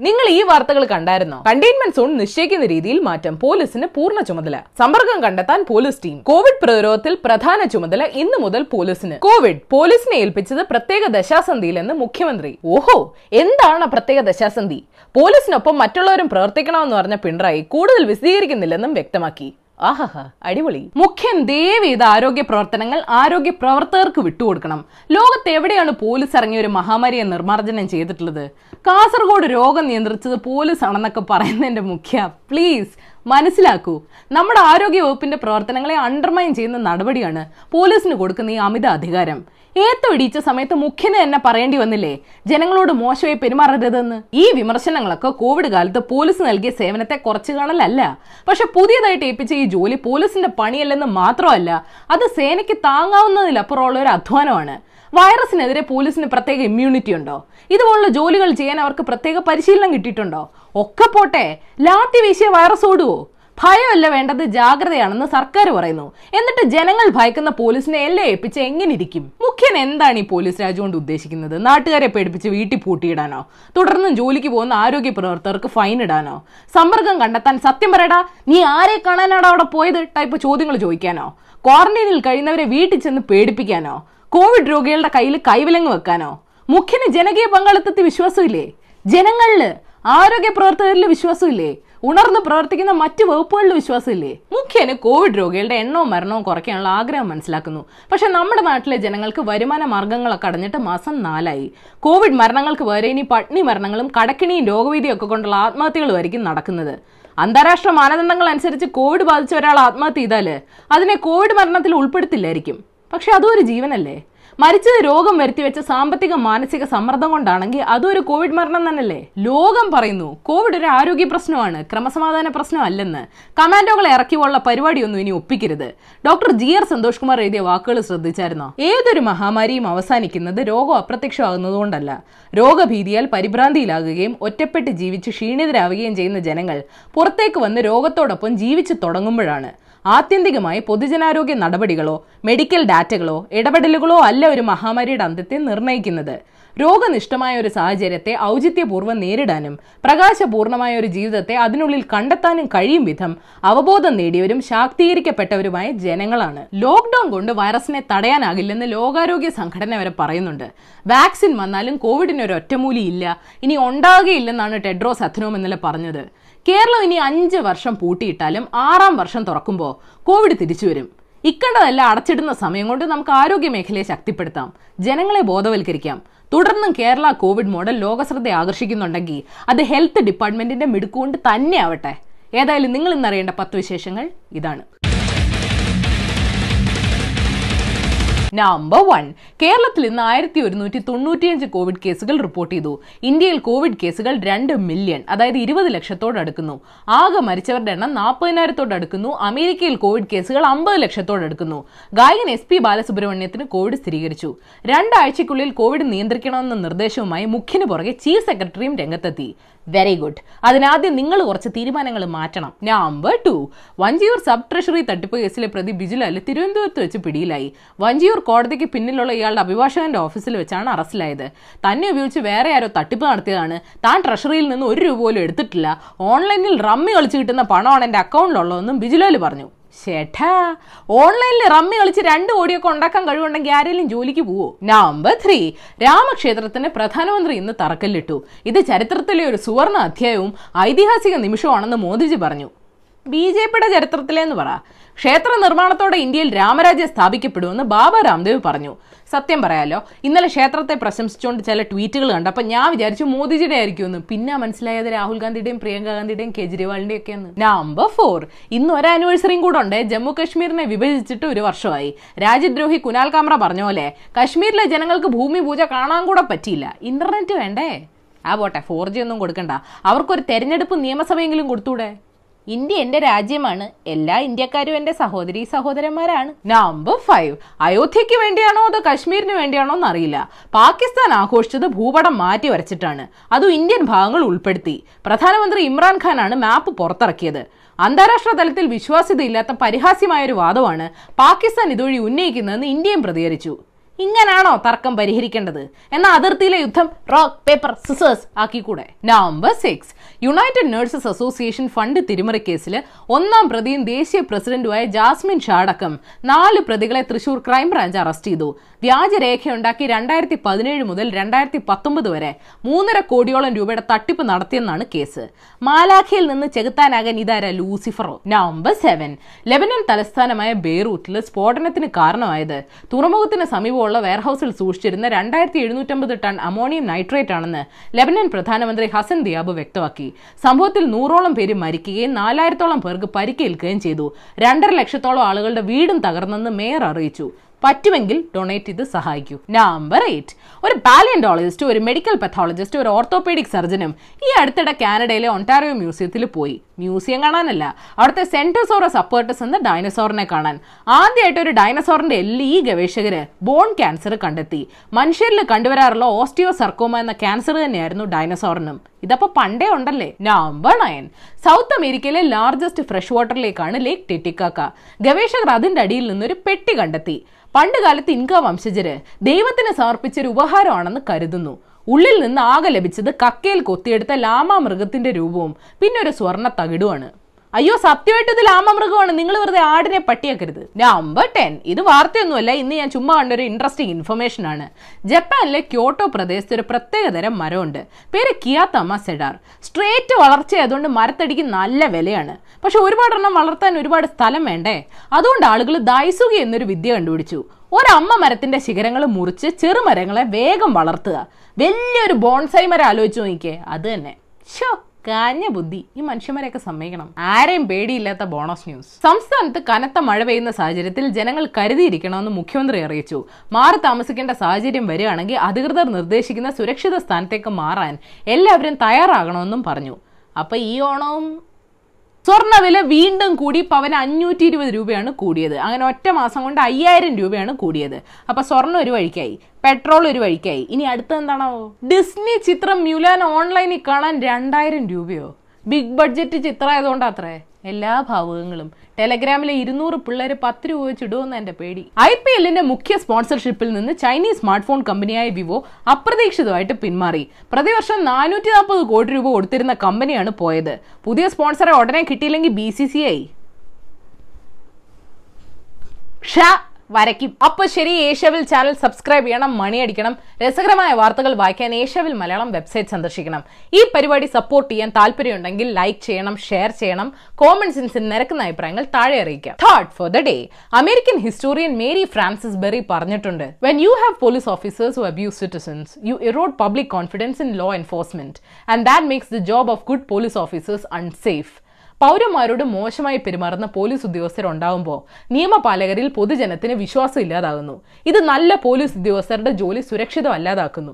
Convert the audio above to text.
നിങ്ങൾ ഈ വാർത്തകൾ കണ്ടായിരുന്നോ? കണ്ടെയ്ൻമെന്റ് സോൺ നിശ്ചയിക്കുന്ന രീതിയിൽ മാറ്റം. പോലീസിന് പൂർണ ചുമതല. സമ്പർക്കം കണ്ടെത്താൻ പോലീസ് ടീം. കോവിഡ് പ്രതിരോധത്തിൽ പ്രധാന ചുമതല ഇന്ന് മുതൽ പോലീസിന്. കോവിഡ് പോലീസിനെ ഏൽപ്പിച്ചത് പ്രത്യേക ദശാസന്ധിയിലെന്ന് മുഖ്യമന്ത്രി. ഓഹോ എന്താണ് പ്രത്യേക ദശാസന്ധി? പോലീസിനൊപ്പം മറ്റുള്ളവരും പ്രവർത്തിക്കണമെന്ന് പറഞ്ഞ പിണറായി കൂടുതൽ വിശദീകരിക്കുന്നില്ലെന്നും വ്യക്തമാക്കി. ആഹാ അടിപൊളി. മുഖ്യൻ ദയവേത് ആരോഗ്യ പ്രവർത്തനങ്ങൾ ആരോഗ്യ പ്രവർത്തകർക്ക് വിട്ടുകൊടുക്കണം. ലോകത്ത് എവിടെയാണ് പോലീസ് ഇറങ്ങിയ ഒരു മഹാമാരിയെ നിർമ്മാർജനം ചെയ്തിട്ടുള്ളത്? കാസർഗോഡ് രോഗം നിയന്ത്രിച്ചത് പോലീസ് ആണെന്നൊക്കെ പറയുന്നതിന്റെ മുഖ്യ പ്ലീസ് മനസ്സിലാക്കൂ നമ്മുടെ ആരോഗ്യ വകുപ്പിന്റെ പ്രവർത്തനങ്ങളെ അണ്ടർമൈൻ ചെയ്യുന്ന നടപടിയാണ് പോലീസിന് കൊടുക്കുന്ന ഈ അമിത അധികാരം. ഏത്തൊഴിച്ച സമയത്ത് മുഖ്യന് തന്നെ പറയേണ്ടി വന്നില്ലേ? ജനങ്ങളോട് മോശമായി പെരുമാറരുതെന്ന്? ഈ വിമർശനങ്ങളൊക്കെ കോവിഡ് കാലത്ത് പോലീസ് നൽകിയ സേവനത്തെ കുറച്ചു കാണലല്ല. പക്ഷെ പുതിയതായിട്ട് ഏൽപ്പിച്ച ഈ ജോലി പോലീസിന്റെ പണിയല്ലെന്ന് മാത്രമല്ല അത് സേനയ്ക്ക് താങ്ങാവുന്നതിലപ്പുറമുള്ള ഒരു അധ്വാനമാണ്. വൈറസിനെതിരെ പോലീസിന് പ്രത്യേക ഇമ്മ്യൂണിറ്റി ഉണ്ടോ? ഇതുപോലുള്ള ജോലികൾ ചെയ്യാൻ അവർക്ക് പ്രത്യേക പരിശീലനം കിട്ടിയിട്ടുണ്ടോ? ഒക്കെ പോട്ടെ ലാത്തി വീശിയ വൈറസ് ഓടുവോ? ഭയമല്ല വേണ്ടത് ജാഗ്രതയാണെന്ന് സർക്കാർ പറയുന്നു. എന്നിട്ട് ജനങ്ങൾ ഭയക്കുന്ന പോലീസിനെ എല്ലാം ഏൽപ്പിച്ച് എങ്ങനെ ഇരിക്കും മുഖ്യൻ എന്താണ് ഈ പോലീസ് രാജ് കൊണ്ട് ഉദ്ദേശിക്കുന്നത്? നാട്ടുകാരെ പേടിപ്പിച്ച് വീട്ടിൽ പൂട്ടിയിടാനോ? തുടർന്നും ജോലിക്ക് പോകുന്ന ആരോഗ്യ പ്രവർത്തകർക്ക് ഫൈൻ ഇടാനോ? സമ്പർക്കം കണ്ടെത്താൻ സത്യം പറയടാ നീ ആരെ കാണാനാണ് അവിടെ പോയത്? ടൈപ്പ് ചോദ്യങ്ങൾ ചോദിക്കാനോ? ക്വാറന്റൈനിൽ കഴിയുന്നവരെ വീട്ടിൽ ചെന്ന് പേടിപ്പിക്കാനോ? കോവിഡ് രോഗികളുടെ കയ്യിൽ കൈവിലങ്ങ് വെക്കാനോ? മുഖ്യന് ജനകീയ പങ്കാളിത്തത്തിൽ വിശ്വാസമില്ലേ? ജനങ്ങളിൽ ആരോഗ്യ പ്രവർത്തകരിൽ വിശ്വാസമില്ലേ? ഉണർന്ന് പ്രവർത്തിക്കുന്ന മറ്റു വകുപ്പുകളിൽ വിശ്വാസമില്ലേ? മുഖ്യന് കോവിഡ് രോഗികളുടെ എണ്ണവും മരണവും കുറയ്ക്കാനുള്ള ആഗ്രഹം മനസ്സിലാക്കുന്നു. പക്ഷെ നമ്മുടെ നാട്ടിലെ ജനങ്ങൾക്ക് വരുമാന മാർഗങ്ങളൊക്കെ അടഞ്ഞിട്ട് മാസം നാലായി. കോവിഡ് മരണങ്ങൾക്ക് വേറെ ഇനി പട്ടിണി മരണങ്ങളും കടക്കിണിയും രോഗവീതിയും ഒക്കെ കൊണ്ടുള്ള ആത്മഹത്യകളുമായിരിക്കും നടക്കുന്നത്. അന്താരാഷ്ട്ര മാനദണ്ഡങ്ങൾ അനുസരിച്ച് കോവിഡ് ബാധിച്ച ഒരാൾ ആത്മഹത്യ ചെയ്താൽ അതിനെ കോവിഡ് മരണത്തിൽ ഉൾപ്പെടുത്തില്ലായിരിക്കും. പക്ഷെ അതും ഒരു ജീവനല്ലേ? മരിച്ചത് രോഗം വരുത്തിവെച്ച സാമ്പത്തിക മാനസിക സമ്മർദ്ദം കൊണ്ടാണെങ്കിൽ അതും ഒരു കോവിഡ് മരണം തന്നെയല്ലേ? ലോകം പറയുന്നു കോവിഡ് ഒരു ആരോഗ്യ പ്രശ്നമാണ് ക്രമസമാധാന പ്രശ്നമല്ലെന്ന് കമാൻഡോകളെ ഇറക്കിയുള്ള പരിപാടിയൊന്നും ഇനി ഒപ്പിക്കരുത്. Doctor G R Santhosh Kumar എഴുതിയ വാക്കുകൾ ശ്രദ്ധിച്ചായിരുന്നോ? ഏതൊരു മഹാമാരിയും അവസാനിക്കുന്നത് രോഗം അപ്രത്യക്ഷമാകുന്നതുകൊണ്ടല്ല. രോഗഭീതിയാൽ പരിഭ്രാന്തിയിലാകുകയും ഒറ്റപ്പെട്ട് ജീവിച്ച് ക്ഷീണിതരാവുകയും ചെയ്യുന്ന ജനങ്ങൾ പുറത്തേക്ക് വന്ന് രോഗത്തോടൊപ്പം ജീവിച്ചു തുടങ്ങുമ്പോഴാണ്. ആത്യന്തികമായി പൊതുജനാരോഗ്യ നടപടികളോ മെഡിക്കൽ ഡാറ്റകളോ ഇടപെടലുകളോ അല്ല ഒരു മഹാമാരിയുടെ അന്ത്യത്തെ നിർണയിക്കുന്നത്. രോഗനിഷ്ഠമായ ഒരു സാഹചര്യത്തെ ഔചിത്യപൂർവം നേരിടാനും പ്രകാശപൂർണമായ ഒരു ജീവിതത്തെ അതിനുള്ളിൽ കണ്ടെത്താനും കഴിയും വിധം അവബോധം നേടിയവരും ശാക്തീകരിക്കപ്പെട്ടവരുമായ ജനങ്ങളാണ്. ലോക്ക്ഡൌൺ കൊണ്ട് വൈറസിനെ തടയാനാകില്ലെന്ന് ലോകാരോഗ്യ സംഘടന വരെ പറയുന്നുണ്ട്. വാക്സിൻ വന്നാലും കോവിഡിന് ഒരു ഒറ്റമൂലി ഇല്ല. ഇനി ഉണ്ടാകുകയില്ലെന്നാണ് ടെഡ്രോസ് അഥനോം ഇന്നലെ പറഞ്ഞത്. കേരളം ഇനി അഞ്ച് വർഷം പൂട്ടിയിട്ടാലും ആറാം വർഷം തുറക്കുമ്പോൾ കോവിഡ് തിരിച്ചു വരും. ഇക്കണ്ടതല്ല അടച്ചിടുന്ന സമയം കൊണ്ട് നമുക്ക് ആരോഗ്യ മേഖലയെ ശക്തിപ്പെടുത്താം. ജനങ്ങളെ ബോധവൽക്കരിക്കാം. തുടർന്നും കേരള കോവിഡ് മോഡൽ ലോകശ്രദ്ധ ആകർഷിക്കുന്നുണ്ടെങ്കിൽ അത് ഹെൽത്ത് ഡിപ്പാർട്ട്മെന്റിന്റെ മിടുക്കുകൊണ്ട് തന്നെ ആവട്ടെ. ഏതായാലും നിങ്ങൾ ഇന്നറിയേണ്ട പത്ത് വിശേഷങ്ങൾ ഇതാണ്. നമ്പർ വൺ കേരളത്തിൽ ഇന്ന് ആയിരത്തി ഒരുന്നൂറ്റി തൊണ്ണൂറ്റിയഞ്ച് കോവിഡ് കേസുകൾ റിപ്പോർട്ട് ചെയ്തു. ഇന്ത്യയിൽ കോവിഡ് കേസുകൾ രണ്ട് മില്യൺ അതായത് ഇരുപത് ലക്ഷത്തോട് അടുക്കുന്നു. ആകെ മരിച്ചവരുടെ എണ്ണം നാൽപ്പതിനായിരത്തോട് അടുക്കുന്നു. അമേരിക്കയിൽ കോവിഡ് കേസുകൾ അമ്പത് ലക്ഷത്തോട് അടുക്കുന്നു. ഗായകൻ എസ് പി ബാലസുബ്രഹ്മണ്യത്തിന് കോവിഡ് സ്ഥിരീകരിച്ചു. രണ്ടാഴ്ചയ്ക്കുള്ളിൽ കോവിഡ് നിയന്ത്രിക്കണമെന്ന നിർദ്ദേശവുമായി മുഖ്യന് പുറകെ ചീഫ് സെക്രട്ടറിയും രംഗത്തെത്തി. വെരി ഗുഡ് അതിനാദ്യം നിങ്ങൾ കുറച്ച് തീരുമാനങ്ങൾ മാറ്റണം. Number two Vanchiyoor sub treasury തട്ടിപ്പ് കേസിലെ പ്രതി ബിജുലാൽ തിരുവനന്തപുരത്ത് വെച്ച് പിടിയിലായി. വഞ്ചിയൂർ കോടതിക്ക് പിന്നിലുള്ള ഇയാളുടെ അഭിഭാഷകന്റെ ഓഫീസിൽ വെച്ചാണ് അറസ്റ്റിലായത്. തന്നെ ഉപയോഗിച്ച് വേറെ ആരോ തട്ടിപ്പ് നടത്തിയതാണ്. താൻ ട്രഷറിയിൽ നിന്ന് ഒരു രൂപ പോലും എടുത്തിട്ടില്ല. ഓൺലൈനിൽ റമ്മി കളിച്ച് കിട്ടുന്ന പണമാണ് എന്റെ അക്കൗണ്ടിലുള്ളതെന്നും ബിജുലാൽ പറഞ്ഞു. ചേട്ടാ ഓൺലൈനിൽ റമ്മി കളിച്ച് രണ്ട് കോടിയൊക്കെ ഉണ്ടാക്കാൻ കഴിവുണ്ടെങ്കിൽ ആരെങ്കിലും ജോലിക്ക് പോവോ? നമ്പർ ത്രീ രാമക്ഷേത്രത്തിന് പ്രധാനമന്ത്രി ഇന്ന് തറക്കല്ലിട്ടു. ഇത് ചരിത്രത്തിലെ ഒരു സുവർണ അധ്യായവും ഐതിഹാസിക നിമിഷമാണെന്ന് മോദിജി പറഞ്ഞു. ബി ജെ പിയുടെ ചരിത്രത്തിലെന്ന് പറ. ക്ഷേത്ര നിർമ്മാണത്തോടെ ഇന്ത്യയിൽ രാമരാജ്യം സ്ഥാപിക്കപ്പെടുമെന്ന് ബാബ രാംദേവ് പറഞ്ഞു. സത്യം പറയാലോ ഇന്നലെ ക്ഷേത്രത്തെ പ്രശംസിച്ചുകൊണ്ട് ചില ട്വീറ്റുകൾ കണ്ടപ്പോൾ ഞാൻ വിചാരിച്ചു മോദിജിയുടെ ആയിരിക്കുമെന്ന്. പിന്നെ മനസ്സിലായത് രാഹുൽ ഗാന്ധിയുടെയും പ്രിയങ്ക ഗാന്ധിയുടെയും കേജ്രിവാളിന്റെയും ഒക്കെയെന്ന് നമ്പർ ഫോർ ഇന്ന് ഒരു ആനിവേഴ്സറിയും കൂടെ ഉണ്ട്. ജമ്മു കശ്മീരിനെ വിഭജിച്ചിട്ട് ഒരു വർഷമായി. രാജ്യദ്രോഹി കുനാൽ കാമ്ര പറഞ്ഞ പോലെ കശ്മീരിലെ ജനങ്ങൾക്ക് ഭൂമി പൂജ കാണാൻ കൂടെ പറ്റിയില്ല. ഇന്റർനെറ്റ് വേണ്ടേ? ആ പോട്ടെ ഫോർ ജി ഒന്നും കൊടുക്കണ്ട. അവർക്കൊരു തെരഞ്ഞെടുപ്പ് നിയമസഭയെങ്കിലും കൊടുത്തൂടെ? ഇന്ത്യ എന്റെ രാജ്യമാണ്. എല്ലാ ഇന്ത്യക്കാരും എന്റെ സഹോദരി സഹോദരന്മാരാണ്. നമ്പർ ഫൈവ് അയോധ്യയ്ക്ക് വേണ്ടിയാണോ അതോ കശ്മീരിന് വേണ്ടിയാണോ എന്നറിയില്ല. പാകിസ്ഥാൻ ആഘോഷിച്ചത് ഭൂപടം മാറ്റി വരച്ചിട്ടാണ്. അതും ഇന്ത്യൻ ഭാഗങ്ങൾ ഉൾപ്പെടുത്തി. പ്രധാനമന്ത്രി ഇമ്രാൻഖാനാണ് മാപ്പ് പുറത്തിറക്കിയത്. അന്താരാഷ്ട്ര തലത്തിൽ വിശ്വാസ്യതയില്ലാത്ത പരിഹാസ്യമായ ഒരു വാദമാണ് പാകിസ്ഥാൻ ഇതുവഴി ഉന്നയിക്കുന്നതെന്ന് ഇന്ത്യയും പ്രതികരിച്ചു. ഇങ്ങനാണോ തർക്കം പരിഹരിക്കേണ്ടത്? എന്ന അതിർത്തിയിലെ യുദ്ധം rock paper scissors ആക്കിക്കൂടെ? November six United Nurses Association fund തിരിമറി കേസിൽ ഒന്നാം പ്രതിയും ദേശീയ പ്രസിഡന്റുമായ ജാസ്മിൻ ഷാ അടക്കം നാല് പ്രതികളെ തൃശൂർ ക്രൈംബ്രാഞ്ച് അറസ്റ്റ് ചെയ്തു. വ്യാജരേഖയുണ്ടാക്കി രണ്ടായിരത്തി പതിനേഴ് മുതൽ രണ്ടായിരത്തി പത്തൊമ്പത് വരെ മൂന്നര കോടിയോളം രൂപയുടെ തട്ടിപ്പ് നടത്തിയെന്നാണ് കേസ്. മാലാഖയിൽ നിന്ന് ചെകുത്താനാകാൻ ഇതാര ലൂസിഫറോ? നവംബർ സെവൻ ലെബനൻ തലസ്ഥാനമായ ബെയ്റൂട്ടിൽ സ്ഫോടനത്തിന് കാരണമായത് തുറമുഖത്തിന് സമീപമുള്ള വെയർഹൌസിൽ സൂക്ഷിച്ചിരുന്ന രണ്ടായിരത്തി എഴുന്നൂറ്റമ്പത് ടൺ അമോണിയം നൈട്രേറ്റ് ആണെന്ന് ലെബനൻ പ്രധാനമന്ത്രി ഹസൻ ദിയാബ് വ്യക്തമാക്കി. സംഭവത്തിൽ നൂറോളം പേര് മരിക്കുകയും നാലായിരത്തോളം പേർക്ക് പരിക്കേൽക്കുകയും ചെയ്തു. രണ്ടര ലക്ഷത്തോളം ആളുകളുടെ വീടും തകർന്നെന്ന് മേയർ അറിയിച്ചു. പറ്റുമെങ്കിൽ ഡൊണേറ്റ് ചെയ്ത് സഹായിക്കൂ. നമ്പർ എയ്റ്റ് ഒരു പാലിയന്റോളജിസ്റ്റ് ഒരു മെഡിക്കൽ പെത്തോളജിസ്റ്റ് ഒരു ഓർത്തോപീഡിക് സർജനും ഈ അടുത്തിടെ കാനഡയിലെ ഒണ്ടാറിയോ മ്യൂസിയത്തിൽ പോയി. മ്യൂസിയം കാണാനല്ല അവിടുത്തെ സെന്റോസോറസ് അപ്പേർട്ടസ് എന്ന ഡൈനസോറിനെ കാണാൻ. ആദ്യമായിട്ട് ഒരു ഡൈനസോറിന്റെ എല്ലി ഈ ഗവേഷകര് ബോൺ ക്യാൻസർ കണ്ടെത്തി. മനുഷ്യരിൽ കണ്ടുവരാറുള്ള ഓസ്റ്റിയോ സർക്കോമ എന്ന ക്യാൻസർ തന്നെയായിരുന്നു ഡൈനസോറിനും ഇതപ്പോ പണ്ടേ ഉണ്ടല്ലേ? നമ്പർ നയൻ സൗത്ത് അമേരിക്കയിലെ ലാർജസ്റ്റ് ഫ്രഷ് വാട്ടറിലേക്കാണ് ലേക്ക് ടിറ്റിക്കാക്ക ഗവേഷകർ അതിന്റെ അടിയിൽ നിന്നൊരു പെട്ടി കണ്ടെത്തി. പണ്ട് കാലത്ത് ഇൻക വംശജര് ദൈവത്തിന് സമർപ്പിച്ച ഒരു ഉപഹാരമാണെന്ന് കരുതുന്നു. ഉള്ളിൽ നിന്ന് ആകെ ലഭിച്ചത് കക്കയിൽ കൊത്തിയെടുത്ത ലാമ മൃഗത്തിന്റെ രൂപവും പിന്നെ ഒരു സ്വർണ തകിടുമാണ് അയ്യോ സത്യമായിട്ട് ഇത് ലാമമൃഗമാണ്. നിങ്ങൾ വെറുതെ ആടിനെ പട്ടിയാക്കരുത്. നമ്പർ ടെൻ ഇത് വാർത്തയൊന്നുമല്ല. ഇന്ന് ഞാൻ ചുമ്മാ കണ്ടൊരു ഇൻട്രസ്റ്റിംഗ് ഇൻഫർമേഷൻ ആണ്. ജപ്പാനിലെ ക്യോട്ടോ പ്രദേശത്ത് ഒരു പ്രത്യേകതരം മരമുണ്ട്. പേര് കിയാത്തമ സെഡാർ. സ്ട്രേറ്റ് വളർച്ചയായതുകൊണ്ട് മരത്തടിക്ക് നല്ല വിലയാണ്. പക്ഷെ ഒരുപാട് എണ്ണം വളർത്താൻ ഒരുപാട് സ്ഥലം വേണ്ടേ? അതുകൊണ്ട് ആളുകൾ ദൈസുകി എന്നൊരു വിദ്യ കണ്ടുപിടിച്ചു. ഒരമ്മ മരത്തിന്റെ ശിഖരങ്ങൾ മുറിച്ച് ചെറുമരങ്ങളെ വേഗം വളർത്തുക. വലിയൊരു ബോൺസൈ മരം ആലോചിച്ച് നോക്കിക്കേ. അത് തന്നെ. ഷോ കാഞ്ഞ ബുദ്ധി. ഈ മനുഷ്യന്മാരെയൊക്കെ സമ്മതിക്കണം. ആരെയും പേടിയില്ലാത്ത ബോണസ് ന്യൂസ് സംസ്ഥാനത്ത് കനത്ത മഴ പെയ്യുന്ന സാഹചര്യത്തിൽ ജനങ്ങൾ കരുതിയിരിക്കണമെന്ന് മുഖ്യമന്ത്രി അറിയിച്ചു. മാറി താമസിക്കേണ്ട സാഹചര്യം വരികയാണെങ്കിൽ അധികൃതർ നിർദ്ദേശിക്കുന്ന സുരക്ഷിത സ്ഥാനത്തേക്ക് മാറാൻ എല്ലാവരും തയ്യാറാകണമെന്നും പറഞ്ഞു. അപ്പൊ ഈ ഓണവും സ്വർണവില വീണ്ടും കൂടി പവന് അഞ്ഞൂറ്റി ഇരുപത് രൂപയാണ് കൂടിയത്. അങ്ങനെ ഒറ്റ മാസം കൊണ്ട് അയ്യായിരം രൂപയാണ് കൂടിയത്. അപ്പൊ സ്വർണം ഒരു വഴിക്കായി പെട്രോൾ ഒരു വഴിക്കായി. ഇനി അടുത്ത എന്താണോ? ഡിസ്നി ചിത്രം മ്യുലാൻ ഓൺലൈനിൽ കാണാൻ രണ്ടായിരം രൂപയോ? ബിഗ് ബഡ്ജറ്റ് ചിത്രം അത്രേ. എല്ലാ ഭാവുകങ്ങളും. ടെലഗ്രാമിലെ ഇരുന്നൂറ് പിള്ളേരെ പത്ത് രൂപ വെച്ച് ഇടുമെന്ന് എന്റെ പേടി. ഐ പി എല്ലിന്റെ മുഖ്യ സ്പോൺസർഷിപ്പിൽ നിന്ന് ചൈനീസ് സ്മാർട്ട് ഫോൺ കമ്പനിയായ വിവോ അപ്രതീക്ഷിതമായിട്ട് പിന്മാറി. പ്രതിവർഷം നാനൂറ്റി നാൽപ്പത് കോടി രൂപ കൊടുത്തിരുന്ന കമ്പനിയാണ് പോയത്. പുതിയ സ്പോൺസറെ ഉടനെ കിട്ടിയില്ലെങ്കിൽ ബി സി സി ഐ. ഷ വരയ്ക്കും. അപ്പൊ ശരി ഏഷ്യാവിൽ ചാനൽ സബ്സ്ക്രൈബ് ചെയ്യണം മണിയടിക്കണം രസകരമായ വാർത്തകൾ വായിക്കാൻ ഏഷ്യാവിൽ മലയാളം വെബ്സൈറ്റ് സന്ദർശിക്കണം. ഈ പരിപാടി സപ്പോർട്ട് ചെയ്യാൻ താല്പര്യമുണ്ടെങ്കിൽ ലൈക്ക് ചെയ്യണം ഷെയർ ചെയ്യണം കോമൺ സെൻസിൽ നിരക്കുന്ന അഭിപ്രായങ്ങൾ താഴെ അറിയിക്കാം. Third for the day American historian Mary Frances Berry പറഞ്ഞിട്ടുണ്ട് when you have police officers who abuse citizens you erode public confidence in law enforcement and that makes the job of good police officers unsafe പൗരന്മാരോട് മോശമായി പെരുമാറുന്ന police ഉദ്യോഗസ്ഥർ ഉദ്യോഗസ്ഥരുണ്ടാവുമ്പോൾ നിയമപാലകരിൽ പൊതുജനത്തിന് വിശ്വാസം ഇല്ലാതാകുന്നു. ഇത് നല്ല police ഉദ്യോഗസ്ഥരുടെ ജോലി സുരക്ഷിതമല്ലാതാക്കുന്നു.